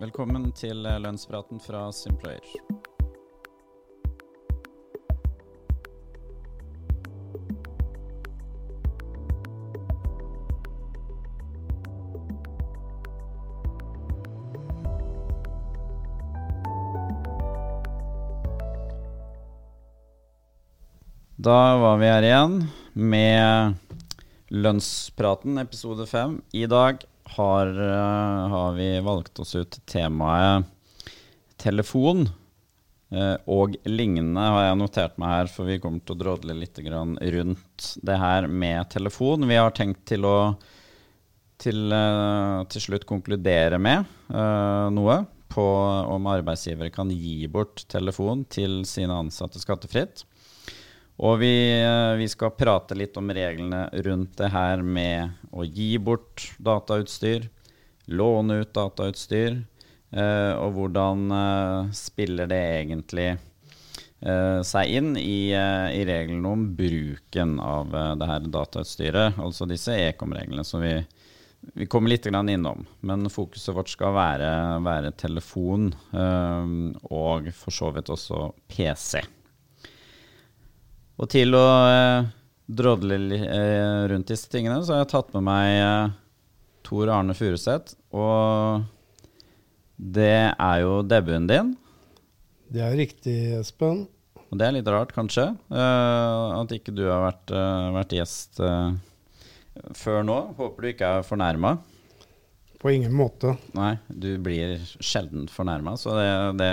Velkommen til eh, lønnspraten fra SimPlayer. Da var vi her igjen med Lønnspraten, episode fem. I dag har, eh, har vi valgt oss ut temaet telefon eh, og lignende, har jeg notert meg her, for vi kommer til å drodle litt rundt det her med telefon. Vi har tenkt til å til, eh, til slutt konkludere med eh, noe på om arbeidsgivere kan gi bort telefon til sine ansatte skattefritt. Og vi, eh, vi, skal prate litt om reglene rundt det her med å gi bort datautstyr, låne ut datautstyr, eh, og hvordan eh, spiller det egentlig seg inn i, i, reglene om bruken av det her datautstyret, altså disse ekomreglene som vi, vi kommer litt innom. Men fokuset vårt skal være, være telefon, og for så vidt også PC. Og til å eh, drodle eh, rundt disse tingene, så har jeg tatt med meg eh, Tor Arne Furuseth. Og det er jo debuten din. Det er riktig, Espen. Og det er litt rart, kanskje, uh, at ikke du har vært, uh, vært gjest uh, før nå. Håper du ikke er fornærma. På ingen måte. Nei, du blir sjelden fornærma, så det, det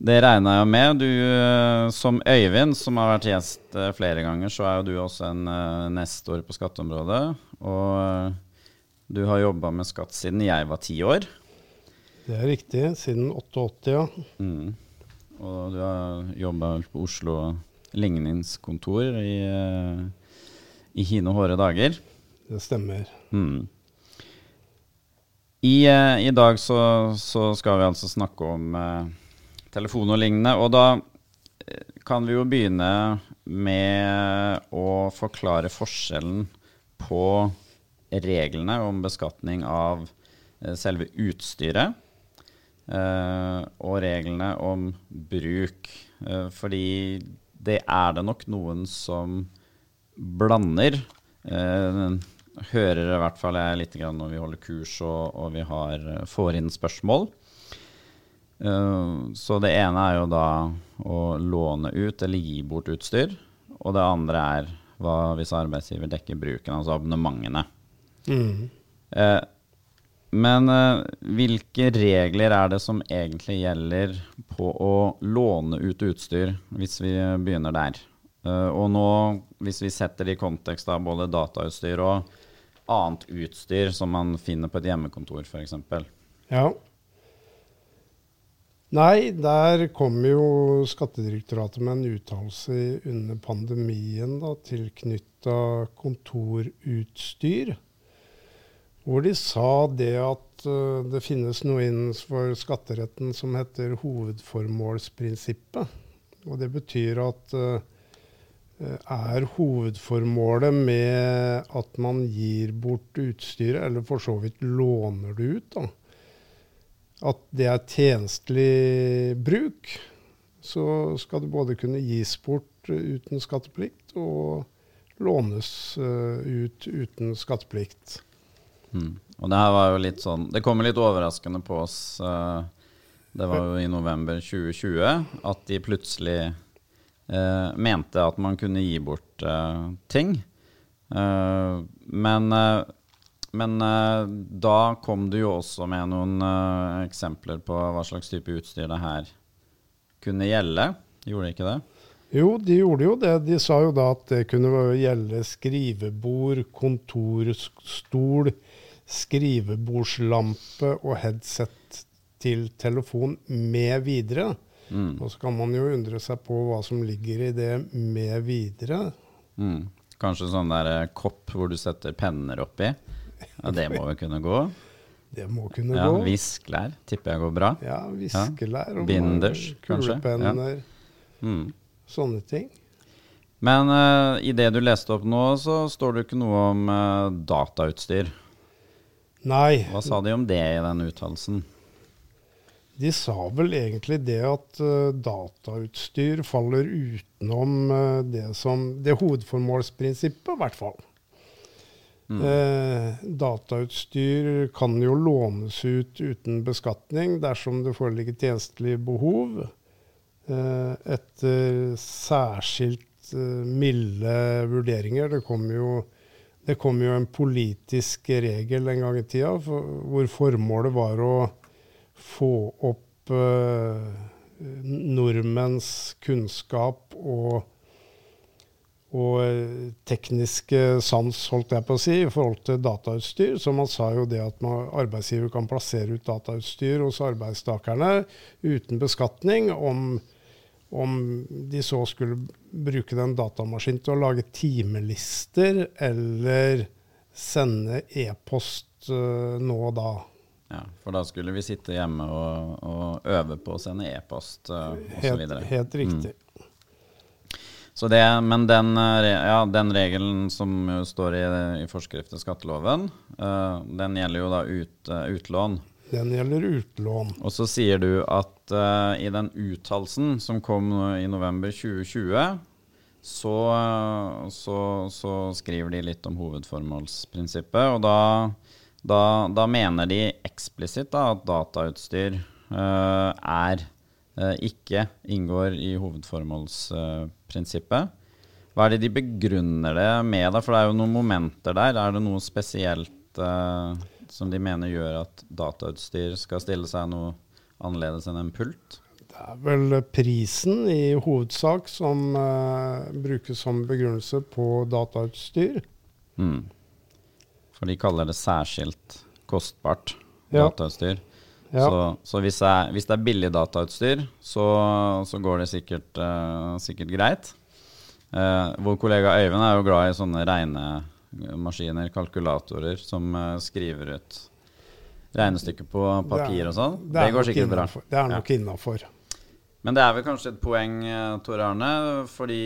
det regna jeg med. Du, eh, som Øyvind, som har vært gjest eh, flere ganger, så er jo du også en uh, nestor på skatteområdet. Og du har jobba med skatt siden jeg var ti år. Det er riktig. Siden 88, ja. Mm. Og du har jobba på Oslo ligningskontor i, i hine hårde dager. Det stemmer. Mm. I, I, dag så, så, skal vi altså snakke om telefon og lignende. Og da eh, kan vi jo begynne med å forklare forskjellen på reglene om beskatning av eh, selve utstyret eh, og reglene om bruk. Fordi det er det nok noen som blander. Hører i hvert fall jeg litt når vi holder kurs og, og vi har, får inn spørsmål. Eh, så det ene er jo da å låne ut eller gi bort utstyr. Og det andre er hva hvis arbeidsgiver dekker bruken, altså abonnementene. Mm. Uh, men uh, hvilke regler er det som egentlig gjelder på å låne ut utstyr, hvis vi begynner der? og nå, hvis vi setter det i kontekst av både datautstyr og annet utstyr som man finner på et hjemmekontor, f.eks. Ja. Nei, der kom jo Skattedirektoratet med en uttalelse under pandemien tilknytta kontorutstyr. Hvor de sa det at uh, det finnes noe innenfor skatteretten som heter hovedformålsprinsippet. Og det betyr at uh, er hovedformålet med at man gir bort utstyret, eller for så vidt låner det ut, da, at det er tjenestelig bruk, så skal det både kunne gis bort uten skatteplikt og lånes uh, ut uten skatteplikt. Mm. Og det her var jo litt sånn Det kommer litt overraskende på oss. Uh, det var jo i november 2020 at de plutselig uh, mente at man kunne gi bort ting. men men uh, da kom du jo også med noen uh, eksempler på hva slags type utstyr det her kunne gjelde. Gjorde det ikke det? Jo, de gjorde jo det. De sa jo da at det kunne gjelde skrivebord, kontorstol, skrivebordslampe og headset til telefon med videre. Mm. Og så kan man jo undre seg på hva som ligger i det med videre. Mm. Kanskje sånn der eh, kopp hvor du setter penner oppi? Ja, Det må jo kunne gå? Det må kunne ja, gå. Viskelær tipper jeg går bra. Ja, viskelær. Ja. Binders, kanskje. Kulepenner. Ja. Mm. Sånne ting. Men uh, i det du leste opp nå, så står det ikke noe om uh, datautstyr. Nei. Hva sa de om det i den uttalelsen? De sa vel egentlig det at uh, datautstyr faller utenom det som Det hovedformålsprinsippet, i hvert fall. Mm. Uh, datautstyr kan jo lånes ut uten beskatning dersom det foreligger tjenestelige behov. etter særskilt milde vurderinger. Det kom, jo det kom jo en politisk regel en gang i tida for, hvor formålet var å få opp uh, nordmenns kunnskap og, og eh, tekniske sans, holdt jeg på å si, i forhold til datautstyr. Så man sa jo det at man, arbeidsgiver kan plassere ut datautstyr hos arbeidstakerne uten beskatning om, om de så skulle bruke den datamaskinen til å lage timelister eller sende e-post uh, nå og da. Ja, For da skulle vi sitte hjemme og, og øve på å sende e-post uh, osv. Helt, helt riktig. Mm. Så det, men den, eh, ja, den, regelen som står i, i forskrift til skatteloven, uh, den gjelder jo da ut, uh, utlån. Den gjelder utlån. Og så sier du at uh, i den uttalelsen som kom i november 2020, så, så, så skriver de litt om hovedformålsprinsippet. Og da da, da mener de eksplisitt at datautstyr er ikke inngår i hovedformålsprinsippet. Hva er det de begrunner det med? Da? For det er jo noen momenter der. Er det noe spesielt uh, som de mener gjør at datautstyr skal stille seg noe annerledes enn en pult? Det er vel prisen i hovedsak som brukes som begrunnelse på datautstyr. Mm. For de kaller det særskilt kostbart ja. datautstyr. Ja. Så, så hvis, jeg, hvis, det er billig datautstyr, så, så går det sikkert, uh, sikkert greit. Uh, vår kollega Øyvind er jo glad i sånne regnemaskiner, kalkulatorer, som uh, skriver ut regnestykker på papir og sånn. Det, det, går sikkert bra. Det er nok ja. innafor. Men det er vel kanskje et poeng, Tor Arne, fordi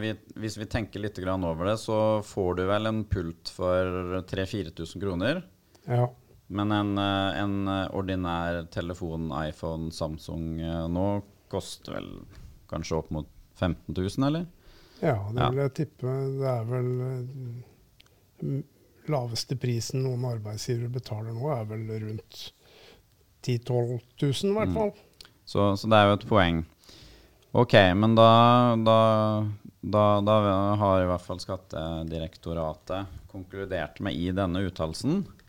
vi, hvis vi tenker litt over det, så får du vel en pult for 3000-4000 kroner. Ja. Men en, eh, en, ordinær telefon, iPhone, Samsung eh, nå koster vel kanskje opp mot 15 000, eller? Ja, det vil jeg tippe. Det er vel eh, laveste prisen noen arbeidsgivere betaler nå, er vel rundt 10 000-12 000 i hvert mm. fall. Mm. Så, så, det er jo et poeng. Ok, men da, da da, da, har i hvert fall Skattedirektoratet konkludert med i denne uttalelsen eh,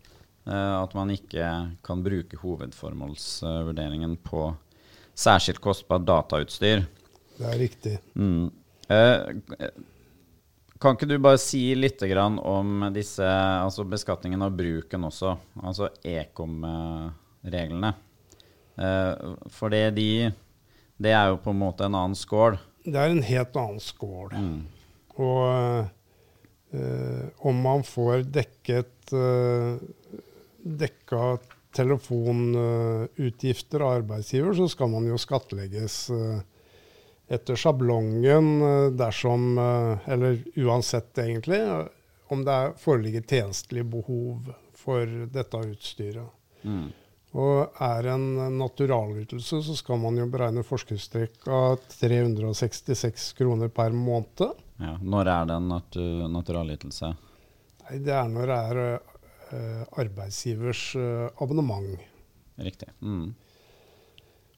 at man ikke kan bruke hovedformålsvurderingen på særskilt kostbart datautstyr. Det er riktig. Mm. Eh, kan ikke du bare si litt om disse, altså beskatningen av bruken også, altså ekom-reglene? Eh, for det, de, det er jo på en måte en annen skål det er en helt annen skål. Mm. Og øh, om man får dekket eh, dekka telefonutgifter av arbeidsgiver, så skal man jo skattlegges eh, etter sjablongen eh, dersom eh, Eller uansett, egentlig, om det er, foreligger tjenestelig behov for dette utstyret. Mm. Og er en naturalytelse, så skal man jo beregne forskuddstrekk av 366 kroner per måned. Ja, Når er det en nat naturalytelse? Nei, Det er når det er arbeidsgivers uh, abonnement. Riktig. Mm.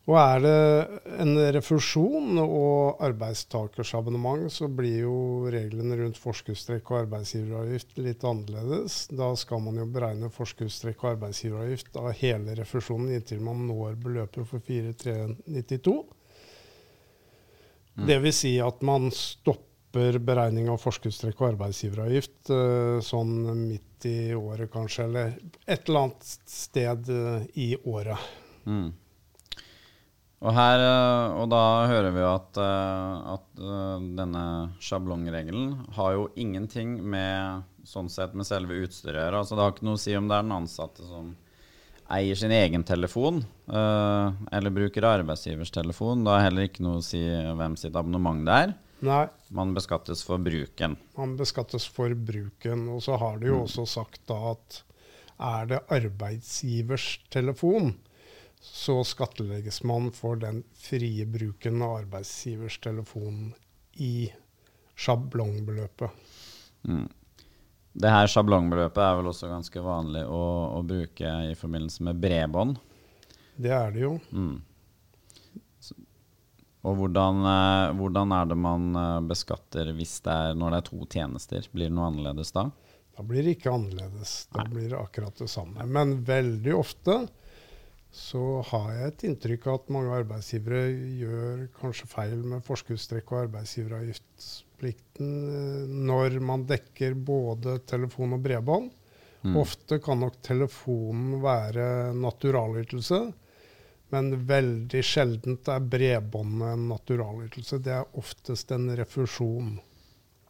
Og er det en refusjon og arbeidstakers abonnement, så blir jo reglene rundt forskuddstrekk og arbeidsgiveravgift litt annerledes. Da skal man jo beregne forskuddstrekk og arbeidsgiveravgift av hele refusjonen inntil man når beløpet for 4392. Mm. Dvs. Si at man stopper beregning av forskuddstrekk og arbeidsgiveravgift uh, sånn midt i året kanskje, eller et eller annet sted uh, i året. Mm. Og, her, eh, og da hører vi jo at, eh, at eh, denne sjablongregelen har jo ingenting med sånn sett med selve utstyret å gjøre. Altså det har ikke noe å si om det er den ansatte som eier sin egen telefon, eller bruker arbeidsgivers telefon. Det har heller ikke noe å si hvem sitt abonnement det er. Nei. Man beskattes for bruken. Man beskattes for bruken. Og så har de jo mm. også sagt da at er det arbeidsgivers telefon, så skattlegges man for den frie bruken av arbeidsgivers telefon i sjablongbeløpet. Mm. Det her sjablongbeløpet er vel også ganske vanlig å, å bruke i forbindelse med bredbånd. Det er det jo. Mm. Og hvordan, eh, hvordan, er det man eh, beskatter hvis det er, når det er to tjenester? Blir det noe annerledes da? Da blir det ikke annerledes. Da Nei. blir det akkurat det samme. Men veldig ofte så har jeg et inntrykk av at mange arbeidsgivere gjør kanskje feil med forskuddstrekk og arbeidsgiveravgiftsplikten eh, når man dekker både telefon og bredbånd. Mm. Ofte kan nok telefonen være naturalytelse, men veldig sjeldent er bredbåndet en naturalytelse. Det er oftest en refusjon.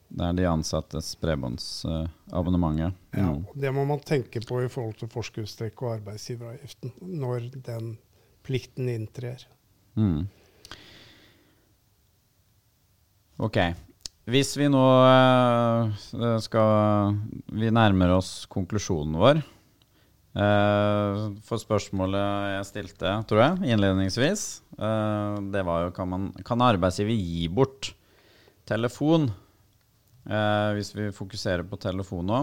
Det er de ansattes bredbåndsabonnement. ja. ja, det må man tenke på i forhold til forskuddstrekk og arbeidsgiveravgiften når den plikten inntrer. Mm. Ok. Hvis vi nå uh, skal Vi nærmer oss konklusjonen vår. Uh, for spørsmålet jeg stilte, tror jeg, innledningsvis, uh, det var jo kan, man, kan arbeidsgiver gi bort telefon eh, hvis vi fokuserer på telefon nå,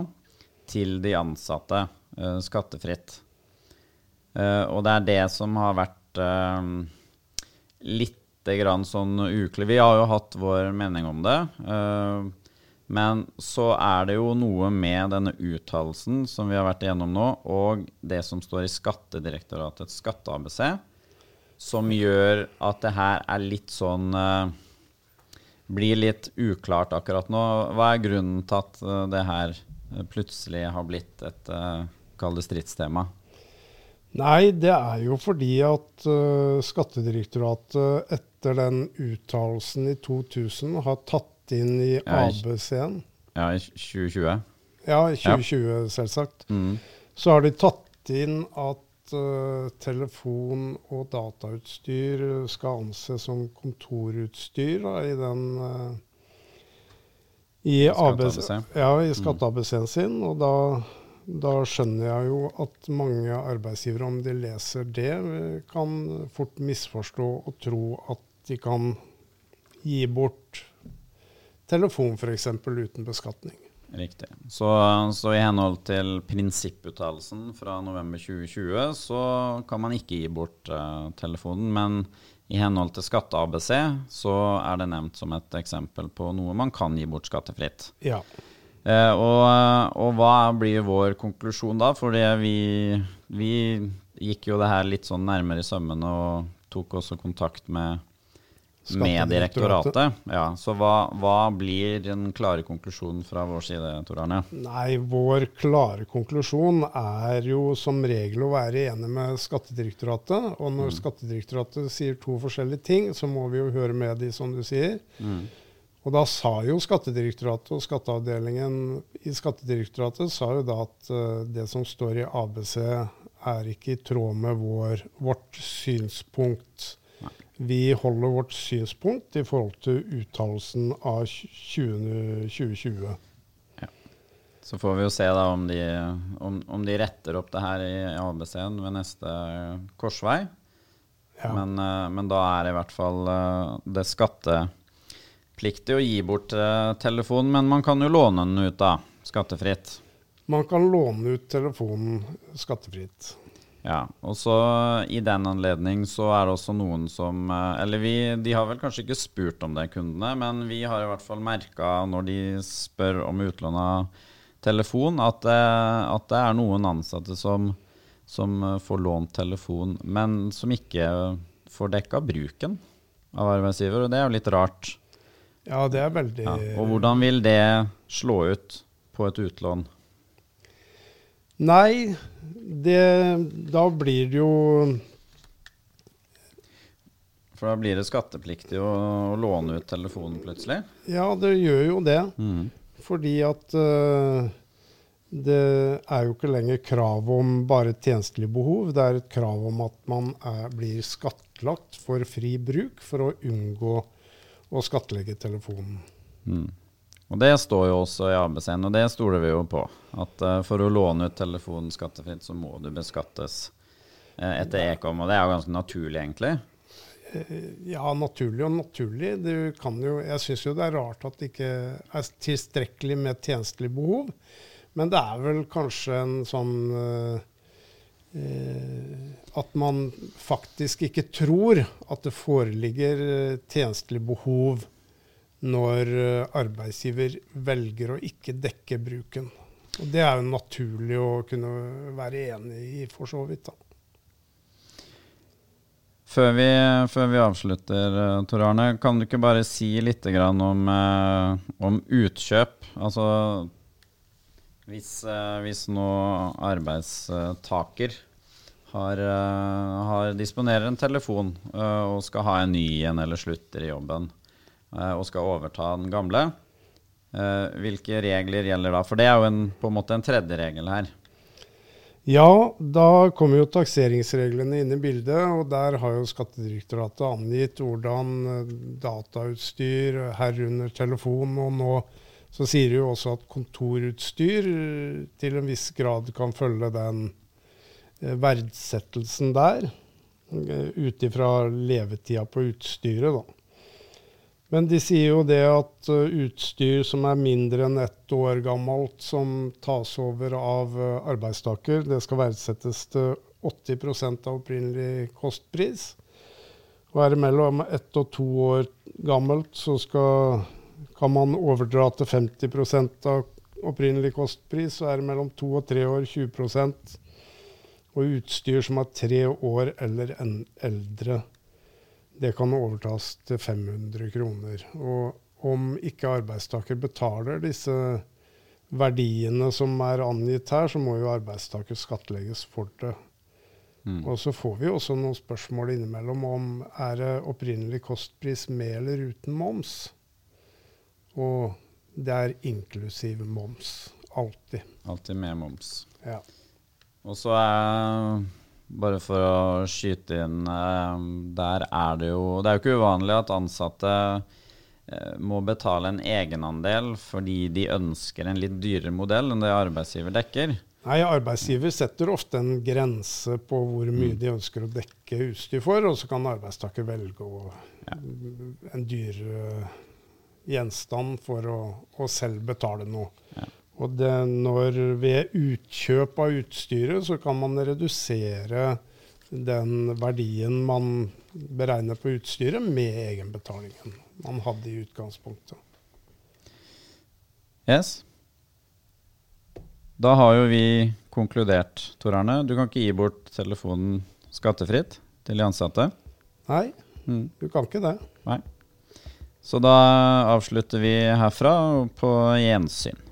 til de ansatte eh, skattefritt. Eh, og det er det som har vært eh, litt grann sånn ukelig. Vi har jo hatt vår mening om det. Men så er det jo noe med denne uttalelsen som vi har vært igjennom nå, og det som står i Skattedirektoratets skatte-ABC, som gjør at det her er litt sånn eh, blir litt uklart akkurat nå. Hva er grunnen til at eh, det her eh, plutselig har blitt et kall det stridstema? Nei, det er jo fordi at Skattedirektoratet etter den uttalelsen i 2000 har tatt inn i ABC-en Ja, i 2020? Ja, i 2020 ja. selvsagt. Mm. Så har de tatt inn at uh, telefon og datautstyr skal anses som kontorutstyr da, i den uh, i, ABC, ja, i mm. skatte-ABC-en sin. Og da, da, skjønner jeg jo at mange arbeidsgivere, om de leser det, kan fort misforstå og tro at de kan gi bort telefon f.eks. uten beskatning. Riktig. Så, så, i henhold til prinsipputtalelsen fra november 2020 så kan man ikke gi bort uh, telefonen. Men i henhold til Skatte-ABC så er det nevnt som et eksempel på noe man kan gi bort skattefritt. Ja. Uh, og, og, hva blir vår konklusjon da? For vi, vi gikk jo det her litt sånn nærmere i sømmene og tok også kontakt med med direktoratet. Ja, så hva, hva, blir den klare konklusjonen fra vår side, Tor Arne? Nei, Vår klare konklusjon er jo som regel å være enig med Skattedirektoratet. Og når mm. Skattedirektoratet sier to forskjellige ting, så må vi jo høre med de, som du sier. Mm. Og da sa jo Skattedirektoratet og skatteavdelingen i Skattedirektoratet sa jo da at uh, det som står i ABC er ikke i tråd med vår, vårt synspunkt vi holder vårt synspunkt i forhold til uttalelsen av 20, 2020. Ja. Så får vi jo se da om de, om, om de retter opp det her i ABC-en ved neste korsvei. Ja. Men, eh, men, da er det i hvert fall eh, det skattepliktig å gi bort eh, telefonen. Men man kan jo låne den ut, da. Skattefritt. Man kan låne ut telefonen skattefritt. Ja, og så I den anledning så er det også noen som eh, Eller vi, de har vel kanskje ikke spurt om det, kundene, men vi har i hvert fall merka når de spør om utlån av telefon, at, at, det er noen ansatte som, som får lånt telefon, men som ikke får dekka bruken av arbeidsgiver. Og det er jo litt rart. Ja, det er veldig ja, Og hvordan vil det slå ut på et utlån? Nei, det, da blir det jo For da blir det skattepliktig å, å låne ut telefonen plutselig? Ja, det gjør jo det. Mm. Fordi at uh, det er jo ikke lenger krav om bare tjenestelig behov. Det er et krav om at man er, blir skattlagt for fri bruk for å unngå å skattlegge telefonen. Mm. Og det står jo også i ABC-en, og det stoler vi jo på. At uh, for å låne ut telefonen skattefritt, så må du beskattes uh, etter Ekom, og det er jo ganske naturlig, egentlig. Ja, naturlig og naturlig. Du kan jo, jeg syns jo det er rart at det ikke er tilstrekkelig med tjenestelig behov. Men det er vel kanskje en sånn eh, At man faktisk ikke tror at det foreligger eh, tjenestelig behov når eh, arbeidsgiver velger å ikke dekke bruken. Og Det er jo naturlig å kunne være enig i, for så vidt. da. Før vi, før vi avslutter, eh, Tor Arne, kan du ikke bare si litt om, eh, om utkjøp? Altså hvis, hvis nå arbeidstaker har, har, disponerer en telefon og skal ha en ny en eller slutter i jobben og skal overta den gamle, hvilke regler gjelder da? For det er jo en, på en måte en tredje regel her. Ja, da kommer jo takseringsreglene inn i bildet. og Der har jo Skattedirektoratet angitt hvordan eh, datautstyr, herunder telefon, og nå så sier de jo også at kontorutstyr eh, til en viss grad kan følge den eh, verdsettelsen der, ut ifra levetida på utstyret. da. Men de sier jo det at uh, utstyr som er mindre enn ett år gammelt, som tas over av uh, arbeidstaker, det skal verdsettes til 80% av opprinnelig kostpris. Og er det mellom ett og to år gammelt, så skal, kan man overdra til 50% av opprinnelig kostpris. Og er det mellom to og tre år 20% Og utstyr som er tre år eller eldre det kan overtas til 500 kroner. Og om ikke arbeidstaker betaler disse verdiene som er angitt her, så må jo arbeidstaker skattlegges for det. Mm. Og så får vi også noen spørsmål innimellom om er det opprinnelig kostpris med eller uten moms. Og det er inklusiv moms. Alltid. Alltid med moms. Ja. Og så er bare for å skyte inn eh, Der er det jo Det er jo ikke uvanlig at ansatte eh, må betale en egenandel fordi de ønsker en litt dyrere modell enn det arbeidsgiver dekker. Nei, Arbeidsgiver setter ofte en grense på hvor mye mm. de ønsker å dekke utstyr for, og så kan arbeidstaker velge å, ja. en dyrere gjenstand for å, å selv betale noe. Ja. Og det, når ved utkjøp av utstyret, så kan man redusere den verdien man beregner på utstyret, med egenbetalingen man hadde i utgangspunktet. Yes. Da har jo vi konkludert, Tor Arne. Du kan ikke gi bort telefonen skattefritt til de ansatte? Nei, mm. du kan ikke det. Nei. Så da avslutter vi herfra på gjensyn.